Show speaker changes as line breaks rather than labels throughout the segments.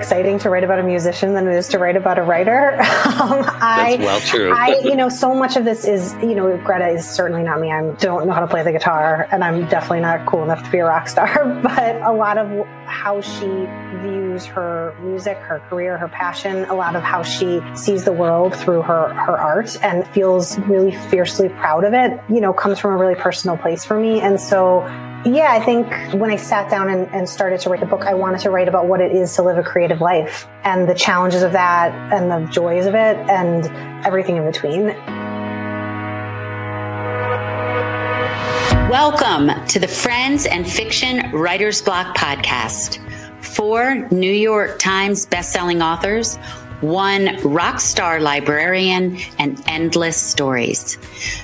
exciting to write about a musician than it is to write about a writer.
um, I, That's well true.
I, you know, so much of this is, you know, Greta is certainly not me. I don't know how to play the guitar, and I'm definitely not cool enough to be a rock star. But a lot of how she views her music, her career, her passion, a lot of how she sees the world through her her art, and feels really fiercely proud of it. You know, comes from a really personal place for me, and so yeah, I think when I sat down and, and, started to write the book, I wanted to write about what it is to live a creative life and the challenges of that and the joys of it and everything in between.
Welcome to the Friends and Fiction Writers Block podcast. Four New York Times bestselling authors, one rock star librarian, and endless stories.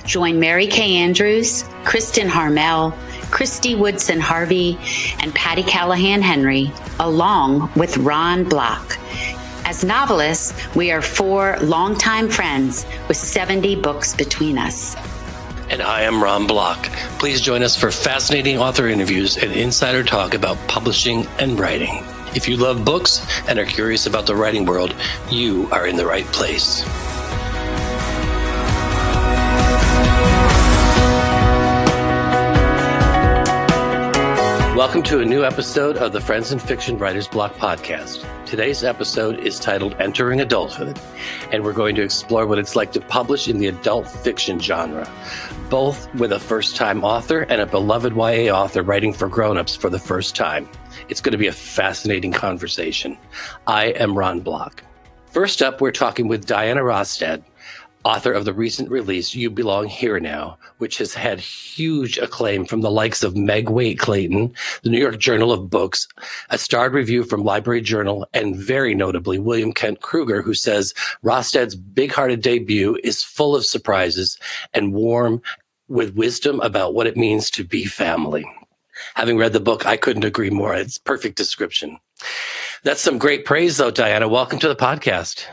Join Mary Kay Andrews, Kristin Harmel, Kristy Woodson Harvey, and Patti Callahan Henry, along with Ron Block. As novelists, we are four longtime friends with 70 books between us.
And I am Ron Block. Please join us for fascinating author interviews and insider talk about publishing and writing. If you love books and are curious about the writing world, you are in the right place. Welcome to a new episode of the Friends and Fiction Writers Block podcast. Today's episode is titled Entering Adulthood, and we're going to explore what it's like to publish in the adult fiction genre, both with a first time author and a beloved YA author writing for grown ups for the first time. It's going to be a fascinating conversation. I am Ron Block. First up, we're talking with Diana Rostad, author of the recent release You Belong Here Now, which has had huge acclaim from the likes of Meg Waite Clayton, the New York Journal of Books, a starred review from Library Journal, and very notably William Kent Krueger, who says Rostad's big-hearted debut is full of surprises and warm with wisdom about what it means to be family. Having read the book, I couldn't agree more. It's perfect description. That's some great praise, though, Diana. Welcome to the podcast.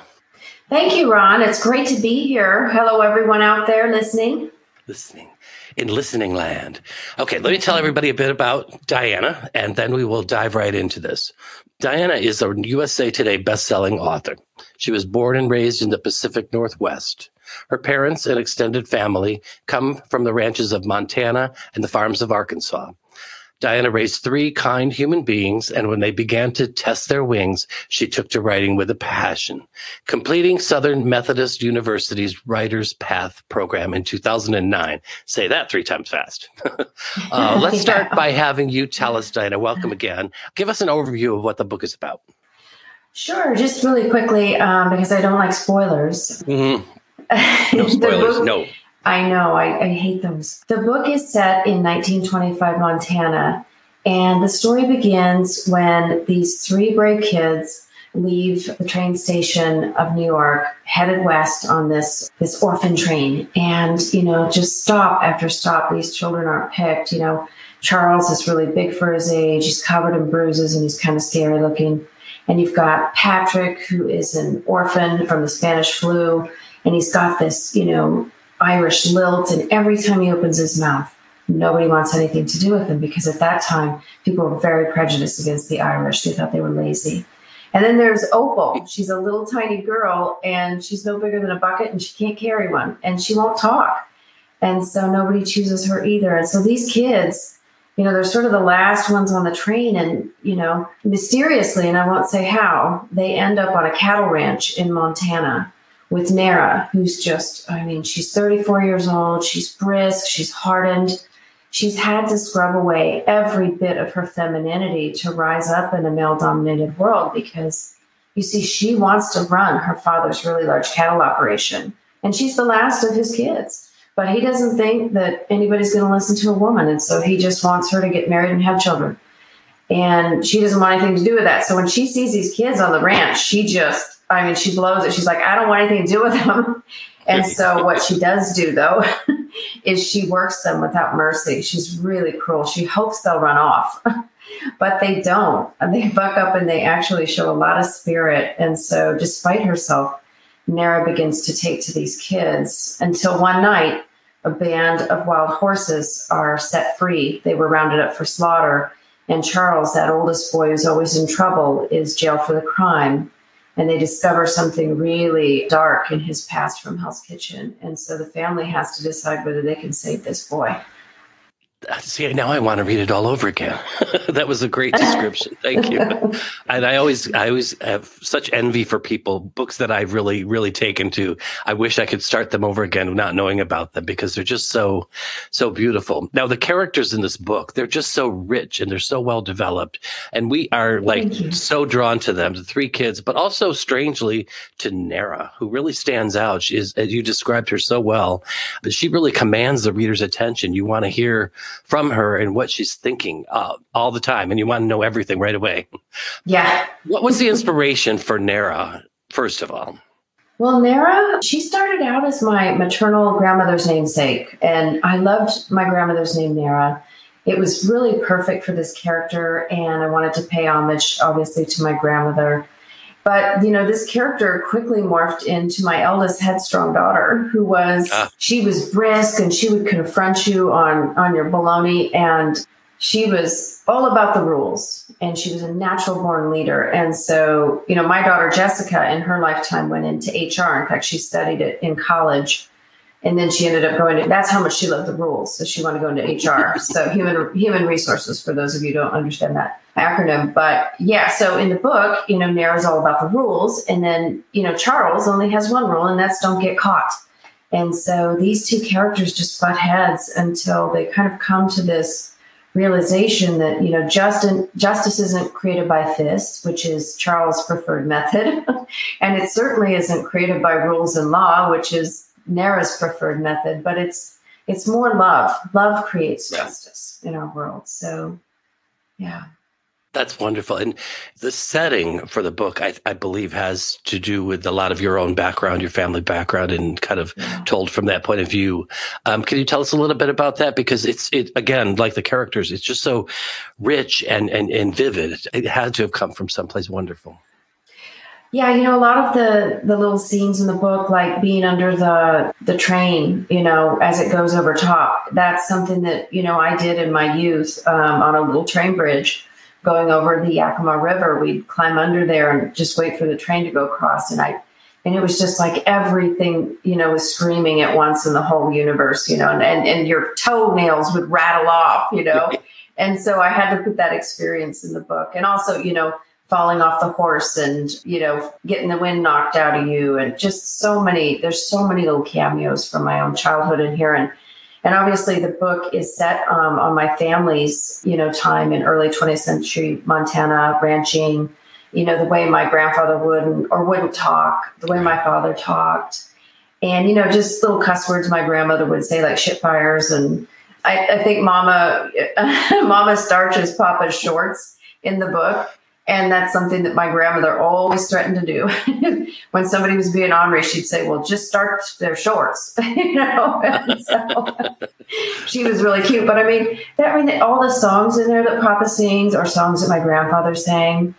Thank you, Ron. It's great to be here. Hello, everyone out there listening.
Listening in listening land. Okay, let me tell everybody a bit about Diana, and then we will dive right into this. Diana is a USA Today best-selling author. She was born and raised in the Pacific Northwest. Her parents and extended family come from the ranches of Montana and the farms of Arkansas. Diana raised three kind human beings, and when they began to test their wings, she took to writing with a passion, completing Southern Methodist University's Writer's Path program in 2009. Say that three times fast. uh, let's start by having you tell us, Diana, welcome again. Give us an overview of what the book is about.
Sure, just really quickly, um, because I don't like spoilers.
Mm-hmm. No spoilers, book, no.
I know, I, I hate those. The book is set in 1925 Montana, and the story begins when these three brave kids leave the train station of New York, headed west on this this orphan train, and you know, just stop after stop. These children aren't picked. You know, Charles is really big for his age. He's covered in bruises and he's kind of scary looking. And you've got Patrick, who is an orphan from the Spanish flu, and he's got this, you know, Irish lilt, and every time he opens his mouth, nobody wants anything to do with him because at that time people were very prejudiced against the Irish. They thought they were lazy. And then there's Opal. She's a little tiny girl and she's no bigger than a bucket and she can't carry one and she won't talk. And so nobody chooses her either. And so these kids, you know, they're sort of the last ones on the train and, you know, mysteriously, and I won't say how, they end up on a cattle ranch in Montana with Nara, who's just, I mean, she's 34 years old. She's brisk. She's hardened. She's had to scrub away every bit of her femininity to rise up in a male dominated world because you see, she wants to run her father's really large cattle operation. And she's the last of his kids. But he doesn't think that anybody's going to listen to a woman. And so he just wants her to get married and have children. And she doesn't want anything to do with that. So when she sees these kids on the ranch, she just I mean, she blows it. She's like, I don't want anything to do with them. And so what she does do though is she works them without mercy. She's really cruel. She hopes they'll run off, but they don't. And they buck up and they actually show a lot of spirit. And so despite herself, Nara begins to take to these kids until one night a band of wild horses are set free. They were rounded up for slaughter And Charles, that oldest boy who's always in trouble, is jailed for the crime. And they discover something really dark in his past from Hell's Kitchen. And so the family has to decide whether they can save this boy.
See, now I want to read it all over again. that was a great description. Thank you. and I always, I always have such envy for people, books that I've really, really taken to. I wish I could start them over again, not knowing about them because they're just so, so beautiful. Now, the characters in this book, they're just so rich and they're so well developed. And we are like so drawn to them, the three kids, but also strangely to Nara, who really stands out. She is, as you described her so well, but she really commands the reader's attention. You want to hear from her and what she's thinking uh, all the time, and you want to know everything right away.
Yeah.
What was the inspiration for Nara, first of all?
Well, Nara, she started out as my maternal grandmother's namesake, and I loved my grandmother's name, Nara. It was really perfect for this character, and I wanted to pay homage, obviously, to my grandmother. But, you know, this character quickly morphed into my eldest headstrong daughter, who was, ah. she was brisk and she would confront you on, on your baloney. And she was all about the rules and she was a natural born leader. And so, you know, my daughter Jessica in her lifetime went into HR. In fact, she studied it in college and then she ended up going to that's how much she loved the rules so she wanted to go into hr so human human resources for those of you who don't understand that acronym. But yeah so in the book you know nara's all about the rules. And then you know charles only has one rule and that's don't get caught. And so these two characters just butt heads until they kind of come to this realization that you know justice justice isn't created by fists which is charles preferred method. And it certainly isn't created by rules and law which is Nara's preferred method, but it's it's more love. Love creates justice in our world. So, yeah.
That's wonderful. And the setting for the book, I, I, believe, has to do with a lot of your own background, your family background, and kind of yeah. told from that point of view. Um, can you tell us a little bit about that? Because it's, it again, like the characters, it's just so rich and, and, and vivid. It had to have come from someplace wonderful.
Yeah, you know, a lot of the the little scenes in the book, like being under the the train, you know, as it goes over top, that's something that you know I did in my youth um, on a little train bridge going over the Yakima River. We'd climb under there and just wait for the train to go across, and I and it was just like everything you know was screaming at once in the whole universe, you know, and and, and your toenails would rattle off, you know. and so I had to put that experience in the book, and also, you know falling off the horse and you know getting the wind knocked out of you and just so many there's so many little cameos from my own childhood in here. And and obviously the book is set um, on my family's you know time in early 20th century montana ranching. You know the way my grandfather wouldn't or wouldn't talk the way my father talked. And you know just little cuss words my grandmother would say like shit fires. And I, I think mama mama starches papa's shorts in the book and that's something that my grandmother always threatened to do. when somebody was being ornery, she'd say, Well, just start their shorts. you know? so she was really cute. But I mean, that, I mean, all the songs in there that Papa sings are songs that my grandfather sang.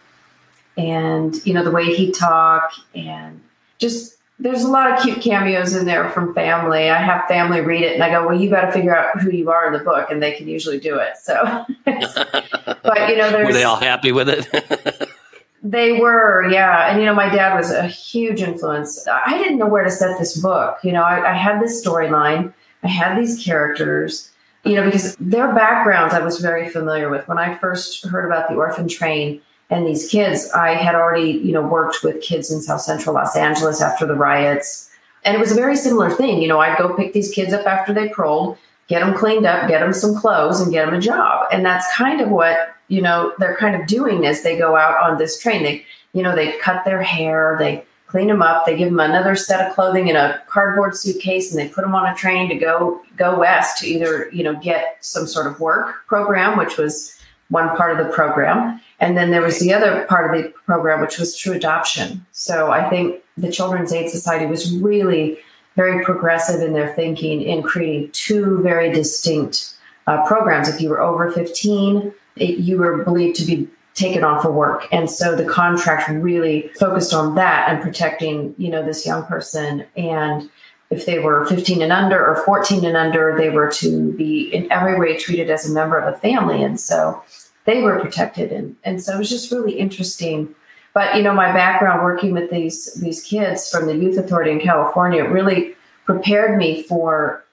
And, you know, the way he talked and just there's a lot of cute cameos in there from family. I have family read it and I go, well, you got to figure out who you are in the book, and they can usually do it. So, but you know,
were they all happy with it?
they were, yeah. And you know, my dad was a huge influence. I didn't know where to set this book. You know, I, I had this storyline, I had these characters. You know, because their backgrounds I was very familiar with. When I first heard about the orphan train, and these kids i had already you know worked with kids in south central los angeles after the riots. And it was a very similar thing you know i'd go pick these kids up after they crawled get them cleaned up get them some clothes and get them a job. And that's kind of what you know they're kind of doing as they go out on this train. They you know they cut their hair they clean them up they give them another set of clothing in a cardboard suitcase and they put them on a train to go go west to either you know get some sort of work program which was one part of the program and then there was the other part of the program, which was true adoption. So I think the Children's Aid Society was really very progressive in their thinking in creating two very distinct uh, programs. If you were over 15, it, you were believed to be taken on for work. And so the contract really focused on that and protecting, you know, this young person. And if they were 15 and under or 14 and under, they were to be in every way treated as a member of a family. And so they were protected. And, and so it was just really interesting. But, you know, my background working with these, these kids from the Youth Authority in California really prepared me for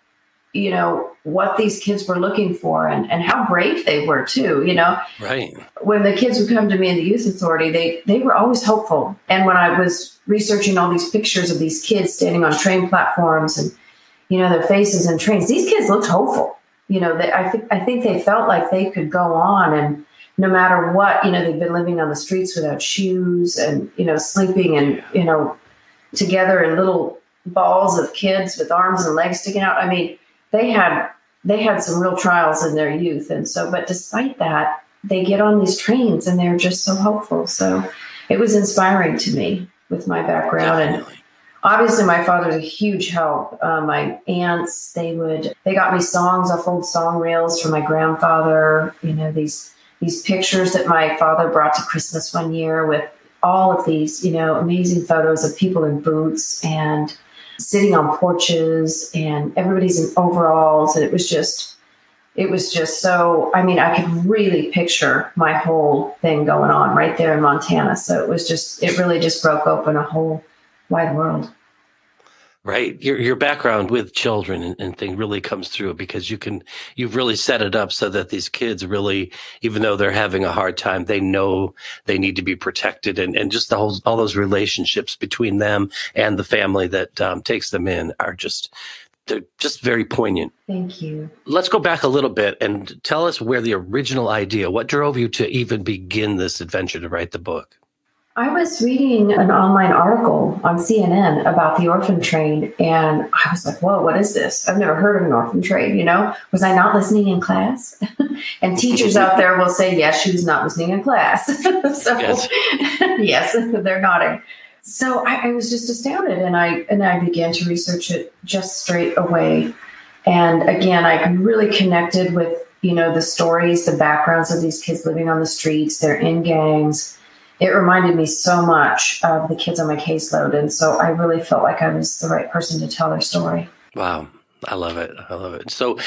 you know what these kids were looking for and, and how brave they were too you know
right
when the kids would come to me in the youth authority they they were always hopeful and when i was researching all these pictures of these kids standing on train platforms and you know their faces in trains these kids looked hopeful you know they, i think i think they felt like they could go on and no matter what you know they've been living on the streets without shoes and you know sleeping and you know together in little balls of kids with arms and legs sticking out. I mean they had they had some real trials in their youth. And so but despite that they get on these trains and they're just so hopeful. So it was inspiring to me with my background Definitely. and obviously my father's a huge help. Uh, my aunts they would they got me songs off old song reels from my grandfather you know these these pictures that my father brought to christmas one year with all of these you know amazing photos of people in boots and sitting on porches and everybody's in overalls. And it was just it was just so i mean i could really picture my whole thing going on right there in montana. So it was just it really just broke open a whole wide world
right your your background with children and, and thing really comes through because you can you've really set it up so that these kids really even though they're having a hard time they know they need to be protected and, and just the whole all those relationships between them and the family that um, takes them in are just they're just very poignant.
Thank you.
Let's go back a little bit and tell us where the original idea, what drove you to even begin this adventure to write the book?
I was reading an online article on CNN about the orphan train, and I was like, whoa, what is this? I've never heard of an orphan train, you know? Was I not listening in class? and teachers out there will say, yes, she was not listening in class. so, yes. yes, they're nodding. So I, I was just astounded, and I and I began to research it just straight away. And again, I really connected with you know the stories, the backgrounds of these kids living on the streets. They're in gangs it reminded me so much of the kids on my caseload. And so I really felt like I was the right person to tell their story.
Wow. I love it. I love it. So,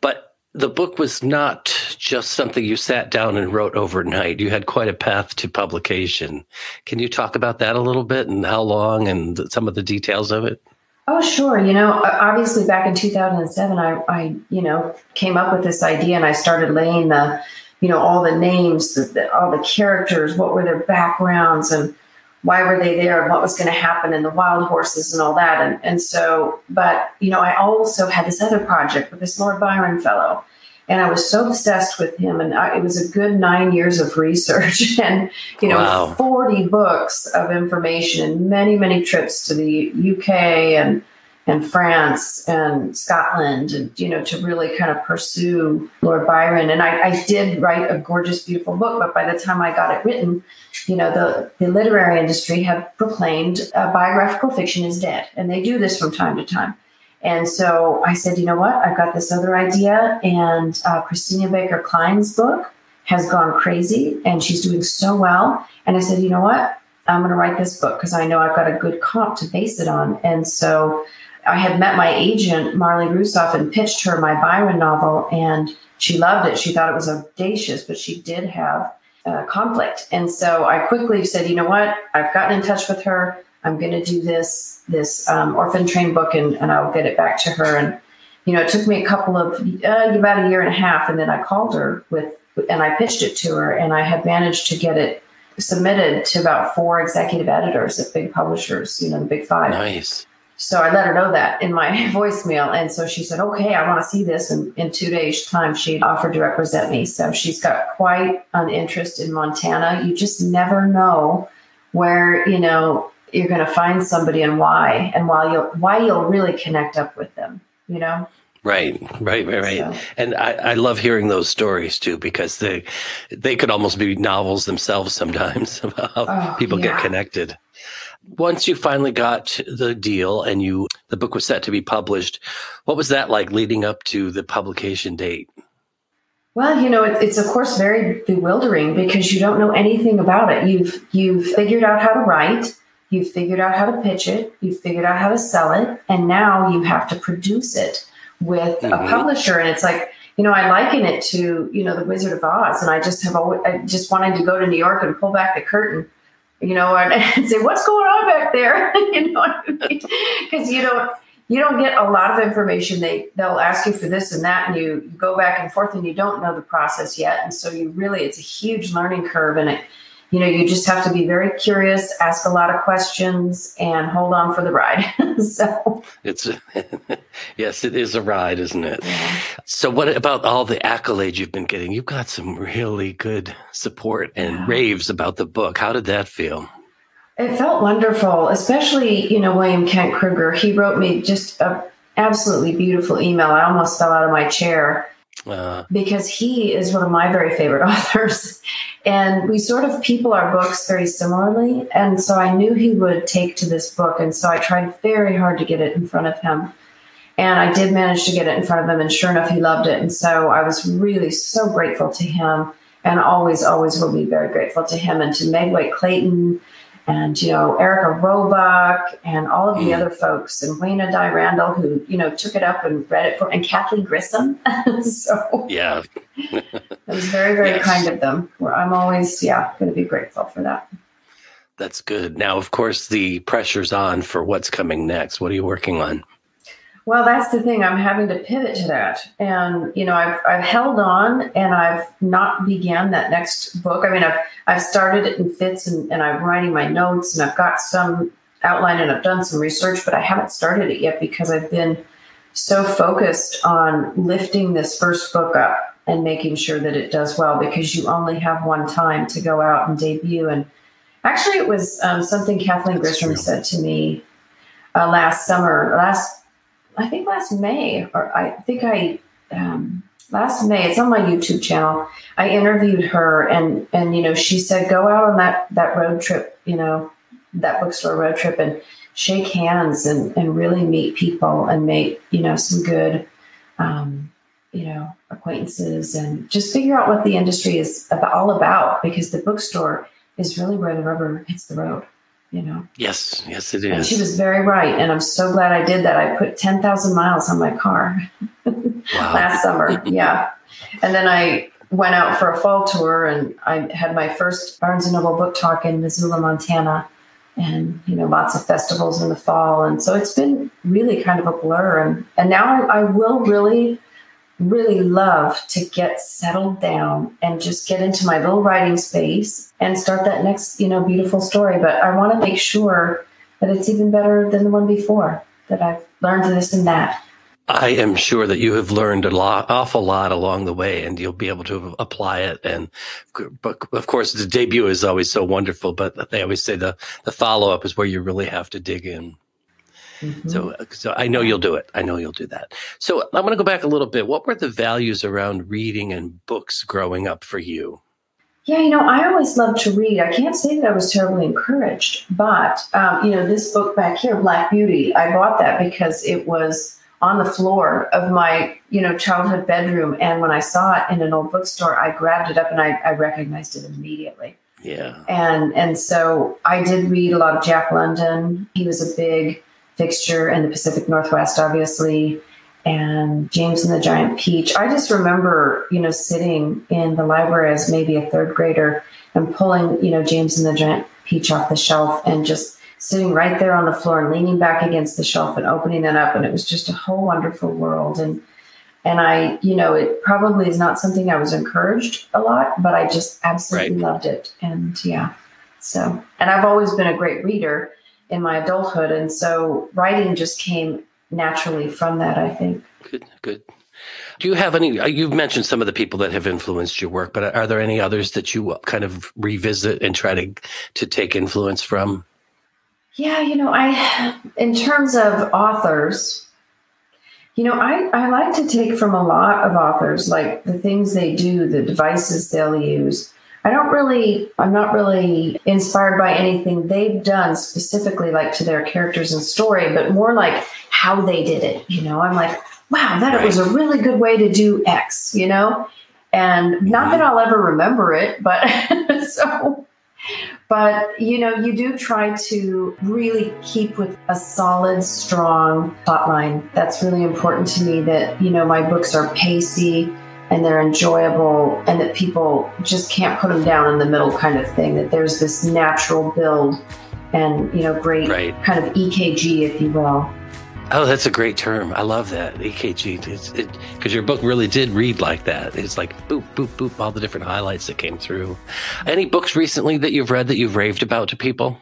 but the book was not just something you sat down and wrote overnight. You had quite a path to publication. Can you talk about that a little bit and how long and some of the details of it?
Oh, sure. You know, obviously back in 2007, I, I, you know, came up with this idea and I started laying the you know all the names, the, the, all the characters, what were their backgrounds, and why were they there, and what was going to happen, and the wild horses and all that. And and so, but you know, I also had this other project with this Lord Byron fellow, and I was so obsessed with him, and I, it was a good nine years of research and you know wow. forty books of information and many many trips to the UK and and France and Scotland, and you know, to really kind of pursue Lord Byron. And I, I, did write a gorgeous, beautiful book, but by the time I got it written, you know, the, the literary industry had proclaimed uh, biographical fiction is dead, and they do this from time to time. And so I said, you know what? I've got this other idea, and uh, Christina Baker Kline's book has gone crazy, and she's doing so well. And I said, you know what? I'm going to write this book because I know I've got a good comp to base it on. And so I had met my agent, Marley Rusoff, and pitched her my Byron novel, and she loved it. She thought it was audacious, but she did have uh, conflict. And so I quickly said, you know what? I've gotten in touch with her. I'm going to do this this um, orphan train book, and, and I'll get it back to her. And you know, it took me a couple of uh, about a year and a half, and then I called her with, and I pitched it to her, and I had managed to get it submitted to about four executive editors at big publishers, you know, the big five.
Nice.
So I let her know that in my voicemail. And so she said, okay, I want to see this. And in two days' time, she offered to represent me. So she's got quite an interest in Montana. You just never know where, you know, you're going to find somebody and why, and why you'll, why you'll really connect up with them, you know?
Right, right, right, right. So. And I, I love hearing those stories too because they they could almost be novels themselves sometimes about how oh, people yeah. get connected once you finally got the deal and you the book was set to be published what was that like leading up to the publication date
well you know it, it's of course very bewildering because you don't know anything about it you've you've figured out how to write you've figured out how to pitch it you've figured out how to sell it and now you have to produce it with mm-hmm. a publisher and it's like you know, I liken it to, you know, the Wizard of Oz. And I just have always, I just wanted to go to New York and pull back the curtain, you know, and, say, what's going on back there? you know, because you don't, you don't get a lot of information. They, they'll ask you for this and that, and you go back and forth and you don't know the process yet. And so you really, it's a huge learning curve and it, you know, you just have to be very curious, ask a lot of questions, and hold on for the ride. so
it's yes, it is a ride, isn't it? Yeah. So, what about all the accolades you've been getting? You've got some really good support and yeah. raves about the book. How did that feel?
It felt wonderful, especially you know William Kent Krueger. He wrote me just a absolutely beautiful email. I almost fell out of my chair uh, because he is one of my very favorite authors. And we sort of people our books very similarly. And so I knew he would take to this book. And so I tried very hard to get it in front of him. And I did manage to get it in front of him. And sure enough, he loved it. And so I was really so grateful to him and always, always will be very grateful to him and to Meg Waite Clayton and you know Erika Robuck and all of the mm. other folks and Wayna Dye Randall who you know took it up and read it for and Kathleen Grissom. so
yeah,
it was very very yes. kind of them. Where I'm always yeah going to be grateful for that.
That's good. Now, of course, the pressure's on for what's coming next. What are you working on?
Well, that's the thing. I'm having to pivot to that. And, you know, I've, I've held on and I've not began that next book. I mean, I've, I've started it in fits and, and I'm writing my notes and I've got some outline and I've done some research, but I haven't started it yet because I've been so focused on lifting this first book up and making sure that it does well because you only have one time to go out and debut. And actually, it was um, something Kathleen Grissom said to me uh, last summer, last I think last May, or I think I um, last May. It's on my YouTube channel. I interviewed her, and and you know she said go out on that that road trip, you know, that bookstore road trip, and shake hands and and really meet people and make you know some good. Um, you know acquaintances and just figure out what the industry is about, all about because the bookstore is really where the rubber hits the road you know.
Yes, yes, it is.
And she was very right, and I'm so glad I did that. I put ten thousand miles on my car last summer. Yeah, and then I went out for a fall tour, and I had my first Barnes and Noble book talk in Missoula, Montana, and you know, lots of festivals in the fall, and so it's been really kind of a blur. And and now I, I will really really love to get settled down and just get into my little writing space and start that next, you know, beautiful story. But I want to make sure that it's even better than the one before, that I've learned this and that.
I am sure that you have learned a lot, awful lot along the way, and you'll be able to apply it. And, but of course, the debut is always so wonderful. But they always say the the follow up is where you really have to dig in. Mm-hmm. So, so I know you'll do it. I know you'll do that. So I'm going to go back a little bit. What were the values around reading and books growing up for you?
Yeah, you know, I always loved to read. I can't say that I was terribly encouraged, but um, you know, this book back here, Black Beauty, I bought that because it was on the floor of my you know childhood bedroom, and when I saw it in an old bookstore, I grabbed it up and I, I recognized it immediately.
Yeah,
and and so I did read a lot of Jack London. He was a big fixture in the Pacific Northwest, obviously, and James and the Giant Peach. I just remember, you know, sitting in the library as maybe a third grader and pulling, you know, James and the Giant Peach off the shelf and just sitting right there on the floor and leaning back against the shelf and opening that up. And it was just a whole wonderful world. And and I, you know, it probably is not something I was encouraged a lot, but I just absolutely right. loved it. And yeah. So, and I've always been a great reader in my adulthood. And so writing just came naturally from that, I think.
Good, good. Do you have any? Uh, you've mentioned some of the people that have influenced your work, but are there any others that you kind of revisit and try to to take influence from?
Yeah, you know, I in terms of authors, you know, I, I like to take from a lot of authors, like the things they do, the devices they'll use. I don't really, I'm not really inspired by anything they've done specifically, like to their characters and story, but more like how they did it. You know, I'm like, wow, that right. was a really good way to do X, you know? And not that mm-hmm. I'll ever remember it, but so, but you know, you do try to really keep with a solid, strong plot line. That's really important to me that, you know, my books are pacey and they're enjoyable and that people just can't put them down in the middle kind of thing that there's this natural build and you know great right. kind of ekg if you will.
Oh that's a great term. I love that ekg because it, your book really did read like that. It's like boop boop boop all the different highlights that came through. Any books recently that you've read that you've raved about to people?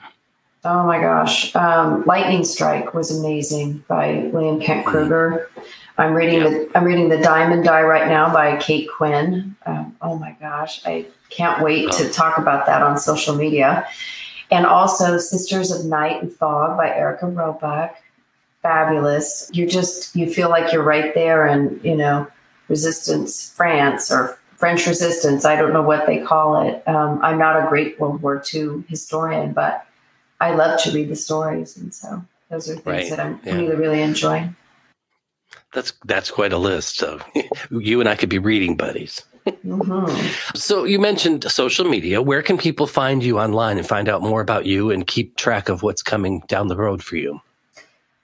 Oh my gosh um, lightning strike was amazing by william kent krueger I'm reading yeah. the I'm reading the Diamond Eye right now by Kate Quinn. Um, oh my gosh, I can't wait oh. to talk about that on social media. And also Sisters of Night and Fog by Erika Robuck. Fabulous. You just you feel like you're right there in you know Resistance France or French Resistance. I don't know what they call it. Um, I'm not a great World War II historian, but I love to read the stories, and so those are things right. that I'm yeah. really really enjoying.
That's that's quite a list. So you and I could be reading buddies. Mm-hmm. So you mentioned social media. Where can people find you online and find out more about you and keep track of what's coming down the road for you?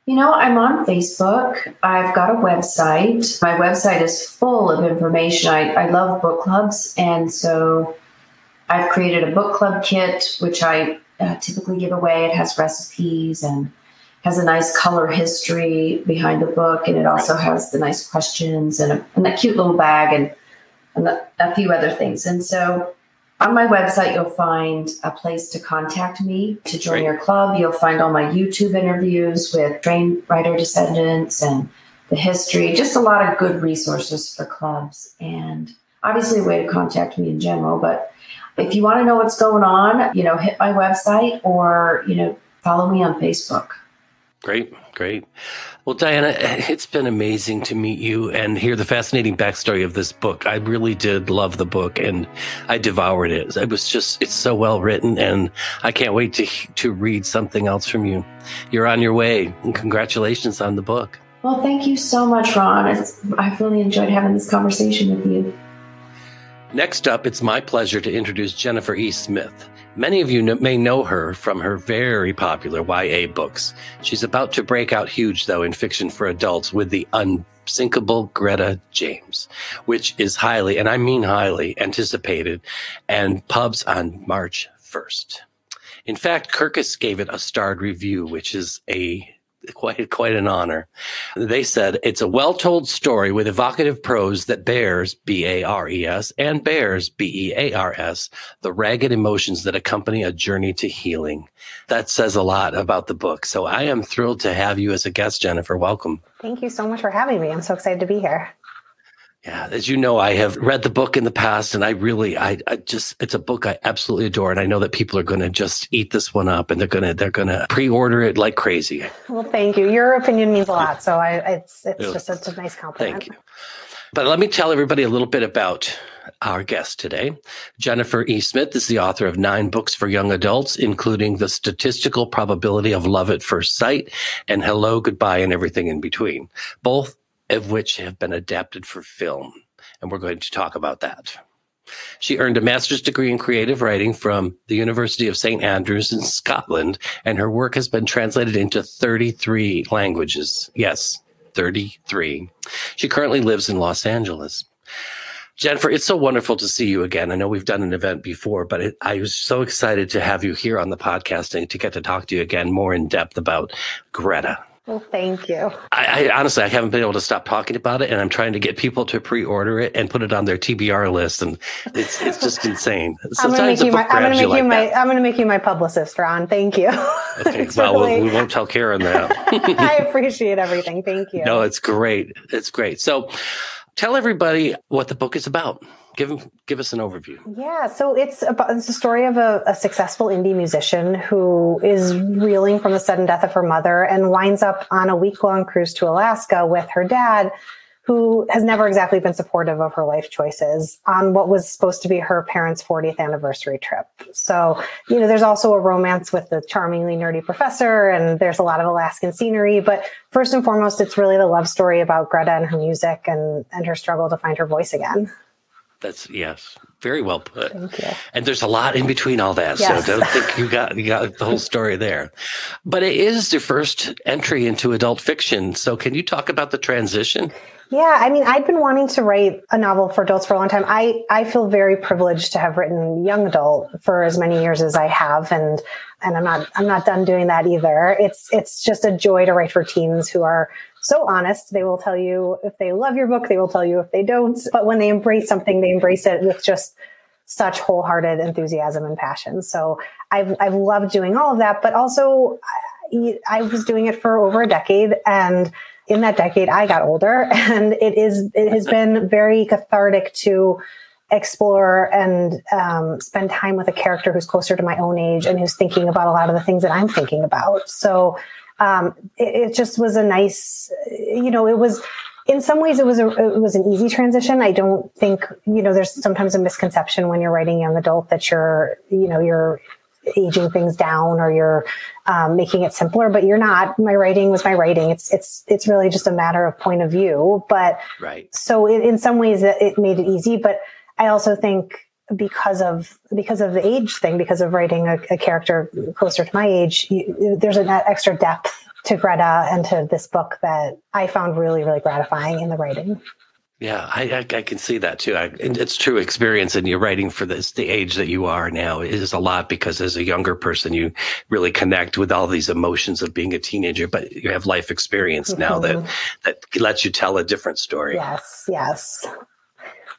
You know, I'm on Facebook. I've got a website. My website is full of information. I, I love book clubs. And so I've created a book club kit, which I uh, typically give away. It has recipes and has a nice color history behind the book, and it also has the nice questions and a, and a cute little bag and, and a, a few other things. And so on my website, you'll find a place to contact me to join your club. You'll find all my YouTube interviews with trained writer descendants and the history, just a lot of good resources for clubs. And obviously, a way to contact me in general. But if you want to know what's going on, you know, hit my website or, you know, follow me on Facebook.
Great, great. Well, Diana, it's been amazing to meet you and hear the fascinating backstory of this book. I really did love the book and I devoured it. It was just, it's so well written and I can't wait to, to read something else from you. You're on your way and congratulations on the book.
Well, thank you so much, Ron. It's, I've really enjoyed having this conversation with you.
Next up, it's my pleasure to introduce Jennifer E. Smith. Many of you may know her from her very popular YA books. She's about to break out huge, though, in fiction for adults with the unsinkable Greta James, which is highly, and I mean highly, anticipated and pubs on March 1st. In fact, Kirkus gave it a starred review, which is a quite quite an honor. They said it's a well-told story with evocative prose that bears B A R E S and bears B E A R S the ragged emotions that accompany a journey to healing. That says a lot about the book. So I am thrilled to have you as a guest, Jennifer. Welcome.
Thank you so much for having me. I'm so excited to be here.
Yeah, as you know, I have read the book in the past, and I really, I, I just, it's a book I absolutely adore, and I know that people are going to just eat this one up, and they're gonna, they're gonna pre-order it like crazy.
Well, thank you. Your opinion means a lot, so I, it's, it's yeah. just such a nice compliment.
Thank you. But let me tell everybody a little bit about our guest today. Jennifer E. Smith is the author of nine books for young adults, including The Statistical Probability of Love at First Sight and Hello, Goodbye, and Everything in Between. Both of which have been adapted for film. And we're going to talk about that. She earned a master's degree in creative writing from the University of St. Andrews in Scotland, and her work has been translated into 33 languages. Yes, 33. She currently lives in Los Angeles. Jennifer, it's so wonderful to see you again. I know we've done an event before, but it, I was so excited to have you here on the podcast and to get to talk to you again more in depth about Greta.
Well, thank you.
I, I, honestly, I haven't been able to stop talking about it, and I'm trying to get people to pre-order it and put it on their TBR list, and it's it's just insane.
Sometimes I'm going to make you my I'm going to make you, my I'm going to make you my publicist, Ron. Thank you.
Okay, well, really... we won't tell Karen that.
I appreciate everything. Thank you.
No, it's great. It's great. So, tell everybody what the book is about give give us an overview.
Yeah, so it's about it's a story of a, a, successful indie musician who is reeling from the sudden death of her mother and winds up on a week long cruise to Alaska with her dad, who has never exactly been supportive of her life choices on what was supposed to be her parents' 40th anniversary trip. So, you know, there's also a romance with the charmingly nerdy professor, and there's a lot of Alaskan scenery. But first and foremost, it's really the love story about Greta and her music and, and her struggle to find her voice again.
That's yes, very well put.
Thank you.
And there's a lot in between all that,
Yes.
so don't think you got you got the whole story there. But it is your first entry into adult fiction. So can you talk about the transition?
Yeah, I mean, I'd been wanting to write a novel for adults for a long time. I, I feel very privileged to have written young adult for as many years as I have, and and I'm not I'm not done doing that either. It's it's just a joy to write for teens who are so honest. They will tell you if they love your book, they will tell you if they don't. But when they embrace something, they embrace it with just such wholehearted enthusiasm and passion. So I've I've loved doing all of that, but also I, I was doing it for over a decade and in that decade I got older and it is it has been very cathartic to explore and um, spend time with a character who's closer to my own age and who's thinking about a lot of the things that I'm thinking about. So um, it, it just was a nice, you know, it was in some ways it was a it was an easy transition. I don't think you know there's sometimes a misconception when you're writing young adult that you're you know you're aging things down or you're um, making it simpler, but you're not. My writing was my writing. It's it's it's really just a matter of point of view. But
Right.
so it, in some ways it, it made it easy. But I also think because of because of the age thing, because of writing a, a character closer to my age, you, there's an extra depth to Greta and to this book that I found really really gratifying in the writing.
Yeah, I, I, I can see that too. I, and it's true experience, and you're writing for this the age that you are now is a lot because as a younger person, you really connect with all these emotions of being a teenager, but you have life experience now that mm-hmm. that lets you tell a different story.
Yes, yes.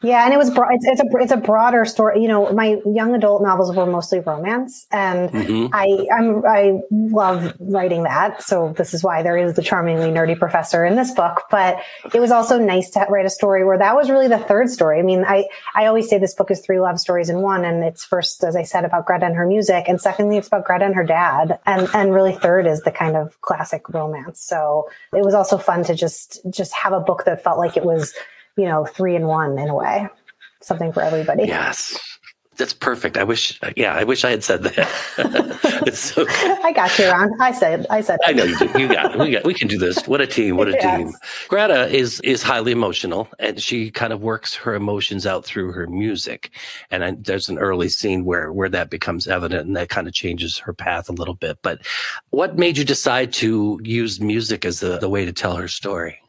Yeah, and it was it's, it's a it's a broader story. You know, my young adult novels were mostly romance, and
Mhm.
I I'm I love writing that. So this is why there is the charmingly nerdy professor in this book. But it was also nice to write a story where that was really the third story. I mean, I I always say this book is three love stories in one, and it's first, as I said, about Greta and her music, and secondly, it's about Greta and her dad, and and really third is the kind of classic romance. So it was also fun to just just have a book that felt like it was you know, three in one in a way, something for everybody.
Yes, that's perfect. I wish, yeah, I wish I had said that. it's so.
I got you, Ron. I said, I said,
I know you do. You got it. We got. We can do this. What a team! What a
Yes.
team! Greta is is highly emotional, and she kind of works her emotions out through her music. And I, there's an early scene where where that becomes evident, and that kind of changes her path a little bit. But what made you decide to use music as the, the way to tell her story?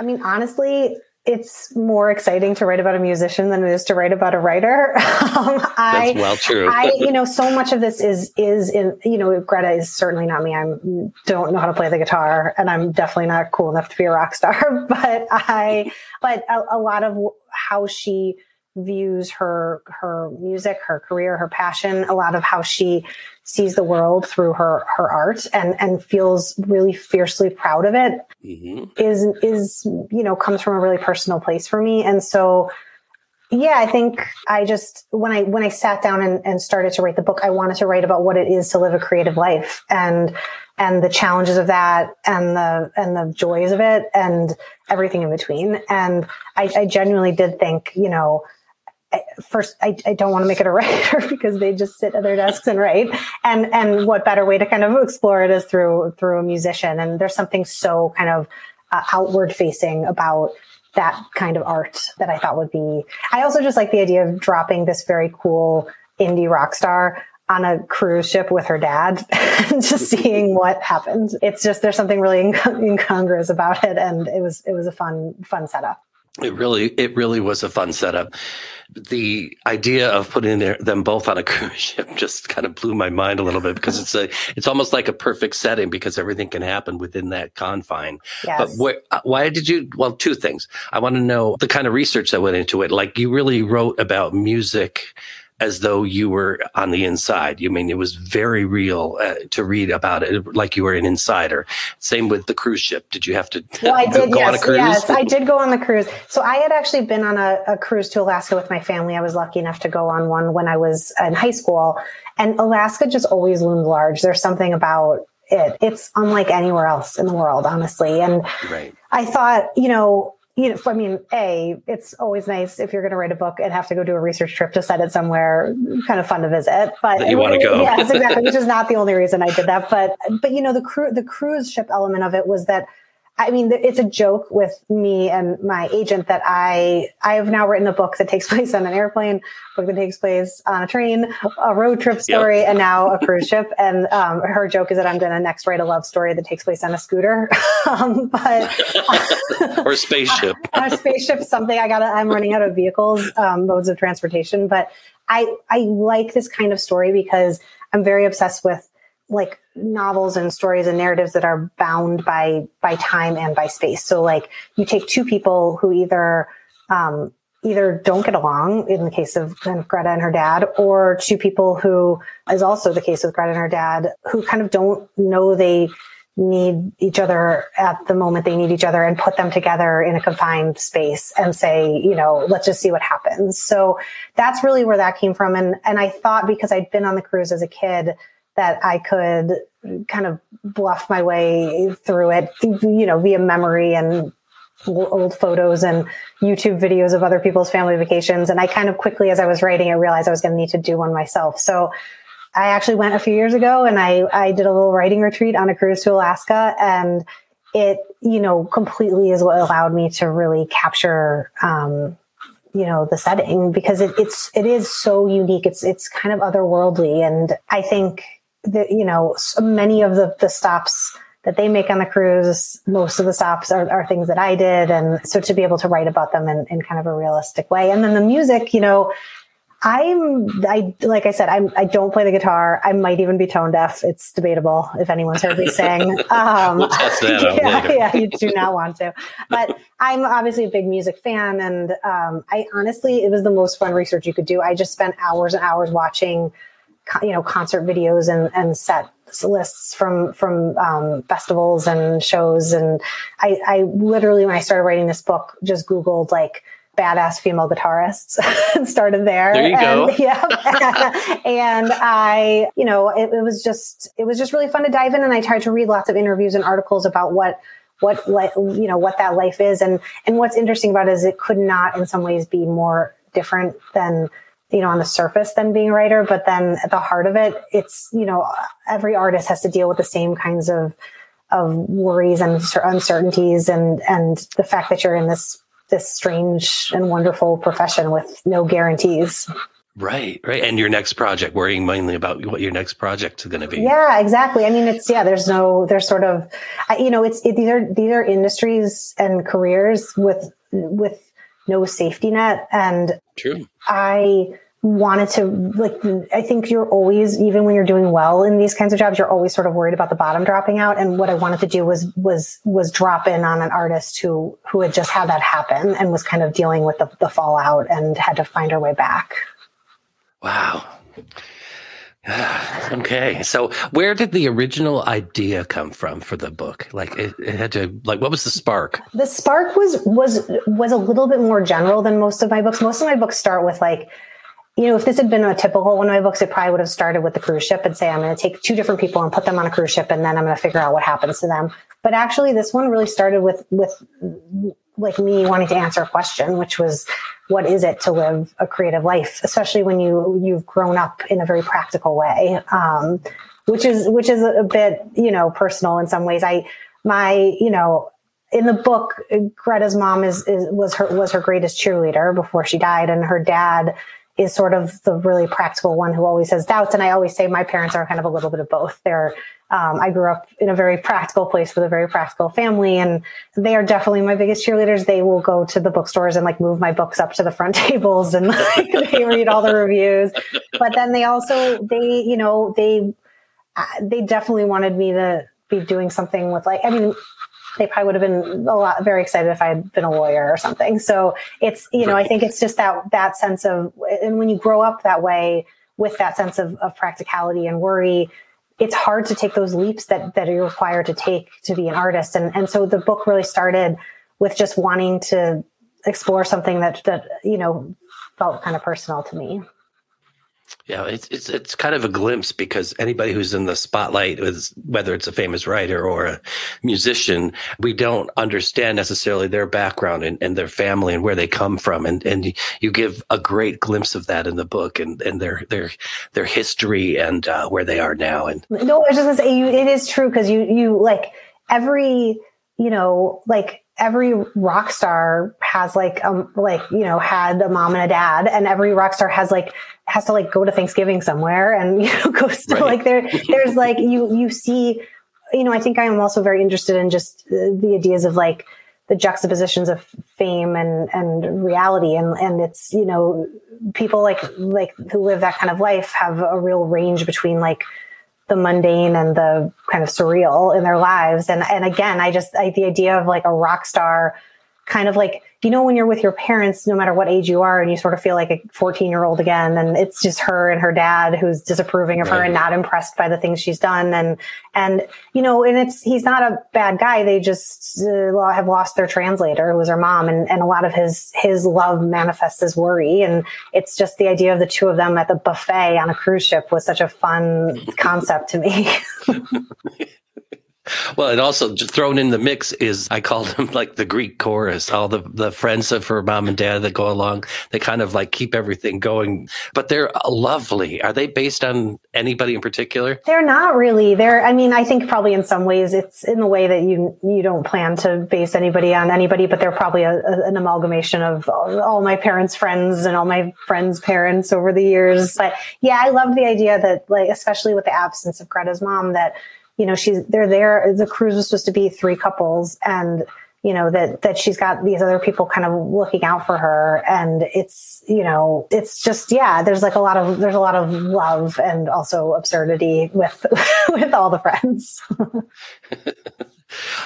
I mean, honestly, it's more exciting to write about a musician than it is to write about a writer. um, I,
That's well true.
I, you know, so much of this is is in, you know, Greta is certainly not me. I'm don't know how to play the guitar, and I'm definitely not cool enough to be a rock star. But I, but a, a lot of how she views her her music, her career, her passion, a lot of how she sees the world through her her art, and and feels really fiercely proud of it
hmm
is is you know comes from a really personal place for me. And so yeah i think i just when i when i sat down and, and started to write the book i wanted to write about what it is to live a creative life and and the challenges of that and the and the joys of it and everything in between. And i, I genuinely did think you know I- First, I, I don't want to make it a writer because they just sit at their desks and write. And and what better way to kind of explore it is through through a musician. And there's something so kind of uh, outward facing about that kind of art that I thought would be. I also just like the idea of dropping this very cool indie rock star on a cruise ship with her dad and just seeing what happened. It's just there's something really incongruous about it, and it was it was a fun fun setup.
It really, it really was a fun setup. The idea of putting their, them both on a cruise ship just kind of blew my mind a little bit because it's a, it's almost like a perfect setting because everything can happen within that confine.
Yes.
But where, uh, why did you? Well, two things. I want to know the kind of research that went into it. Like you really wrote about music as though you were on the inside. You mean it was very real uh, to read about it, like you were an insider. Same with the cruise ship. Did you have to
Well, I did.
go on a
yes,
cruise?
yes, I did go on the cruise. So I had actually been on a, a cruise to Alaska with my family. I was lucky enough to go on one when I was in high school, and Alaska just always loomed large. There's something about it. It's unlike anywhere else in the world, honestly. And
Right.
I thought, you know, you know, I mean, a, it's always nice if you're going to write a book and have to go do a research trip to set it somewhere, kind of fun to visit. But
That you wanna go.
yes, exactly. Which is not the only reason I did that, but but you know, the cru- the cruise ship element of it was that I mean, it's a joke with me and my agent that I I have now written a book that takes place on an airplane, a book that takes place on a train, a road trip story, yep. and now a cruise ship. And um, her joke is that I'm going to next write a love story that takes place on a scooter, um, but
or a spaceship.
a spaceship, something. I got. to I'm running out of vehicles, um, modes of transportation, but I I like this kind of story because I'm very obsessed with like novels and stories and narratives that are bound by by time and by space. So like you take two people who either um, either don't get along in the case of kind of Greta and her dad, or two people who is also the case with Greta and her dad who kind of don't know they need each other at the moment they need each other and put them together in a confined space and say, you know, let's just see what happens. So that's really where that came from. And, and I thought because I'd been on the cruise as a kid that I could kind of bluff my way through it, you know, via memory and old photos and YouTube videos of other people's family vacations. And I kind of quickly, as I was writing, I realized I was going to need to do one myself. So I actually went a few years ago and I, I did a little writing retreat on a cruise to Alaska and it, you know, completely is what allowed me to really capture, um, you know, the setting because it, it's, it is so unique. It's, it's kind of otherworldly. And I think that, you know, so many of the, the stops that they make on the cruise, most of the stops are, are things that I did. And so to be able to write about them in, in kind of a realistic way. And then the music, you know, I'm, I, like I said, I'm, I don't play the guitar. I might even be tone deaf. It's debatable if anyone's heard me sing.
Um, we'll test that out
yeah, yeah, you do not want to, but I'm obviously a big music fan. And, um, I honestly, it was the most fun research you could do. I just spent hours and hours watching, you know, concert videos and, and set lists from, from, um, festivals and shows. And I, I literally, when I started writing this book, just Googled like, badass female guitarists and started there.
There you
and,
go.
Yeah. and I, you know, it, it, was just, it was just really fun to dive in. And I tried to read lots of interviews and articles about what, what, like, you know, what that life is. And, and what's interesting about it is it could not in some ways be more different than, you know, on the surface than being a writer. But then at the heart of it, it's, you know, every artist has to deal with the same kinds of, of worries and uncertainties and, and the fact that you're in this this strange and wonderful profession with no guarantees.
Right, right. And your next project, worrying mainly about what your next project is going to be.
Yeah, exactly. I mean, it's, yeah, there's no, there's sort of, you know, it's, it, these are, these are industries and careers with, with no safety net. And
true.
I, wanted to like i think you're always even when you're doing well in these kinds of jobs you're always sort of worried about the bottom dropping out and what i wanted to do was was was drop in on an artist who who had just had that happen and was kind of dealing with the, the fallout and had to find her way back
wow okay so where did the original idea come from for the book? Like it, it, had to like what was the spark?
The spark was was was a little bit more general than most of my books. Most of my books start with like you know, if this had been a typical one of my books, it probably would have started with the cruise ship and say, I'm going to take two different people and put them on a cruise ship and then I'm going to figure out what happens to them. But actually, this one really started with, with like me wanting to answer a question, which was, what is it to live a creative life, especially when you, you've grown up in a very practical way. Um, which is, which is a bit, you know, personal in some ways. I, my, you know, in the book, Greta's mom is, is was her was her greatest cheerleader before she died, and her dad is sort of the really practical one who always has doubts. And I always say my parents are kind of a little bit of both. They're, um, I grew up in a very practical place with a very practical family and they are definitely my biggest cheerleaders. They will go to the bookstores and like move my books up to the front tables and like, they read all the reviews. But then they also, they, you know, they, uh, they definitely wanted me to be doing something with like, I mean, they probably would have been a lot very excited if I had been a lawyer or something. So it's, you know, I think it's just that, that sense of, and when you grow up that way with that sense of, of practicality and worry, it's hard to take those leaps that, that you're required to take to be an artist. And, and so the book really started with just wanting to explore something that, that, you know, felt kind of personal to me.
Yeah, it's it's it's kind of a glimpse because anybody who's in the spotlight is whether it's a famous writer or a musician, we don't understand necessarily their background and, and their family and where they come from. And and you give a great glimpse of that in the book and, and their their their history and uh, where they are now. And
no, I was just gonna say you, it is true because you you like every you know, like every rock star has like um like you know had a mom and a dad and every rock star has like has to like go to thanksgiving somewhere and you know goes to right. like there there's like you you see you know i think i'm also very interested in just the ideas of like the juxtapositions of fame and and reality and and it's you know people like like who live that kind of life have a real range between like the mundane and the kind of surreal in their lives. And, and again, I just, I, the idea of like a rock star kind of like you know, when you're with your parents, no matter what age you are, and you sort of feel like a 14 year old again, and it's just her and her dad who's disapproving of right. her and not impressed by the things she's done. And, and, you know, and it's, he's not a bad guy. They just uh, have lost their translator who was her mom. And, and a lot of his, his love manifests as worry. And it's just the idea of the two of them at the buffet on a cruise ship was such a fun concept to me.
Well, and also thrown in the mix is I call them like the Greek chorus. All the the friends of her mom and dad that go along, they kind of like keep everything going. But they're uh, lovely. Are they based on anybody in particular?
They're not really. They're. I mean, I think probably in some ways it's in the way that you you don't plan to base anybody on anybody, but they're probably a, a, an amalgamation of all my parents' friends and all my friends' parents over the years. But yeah, I love the idea that like, especially with the absence of Greta's mom, that you know, she's, they're there. The cruise was supposed to be three couples and, you know, that, that she's got these other people kind of looking out for her. And it's, you know, it's just, yeah, there's like a lot of, there's a lot of love and also absurdity with, with all the friends.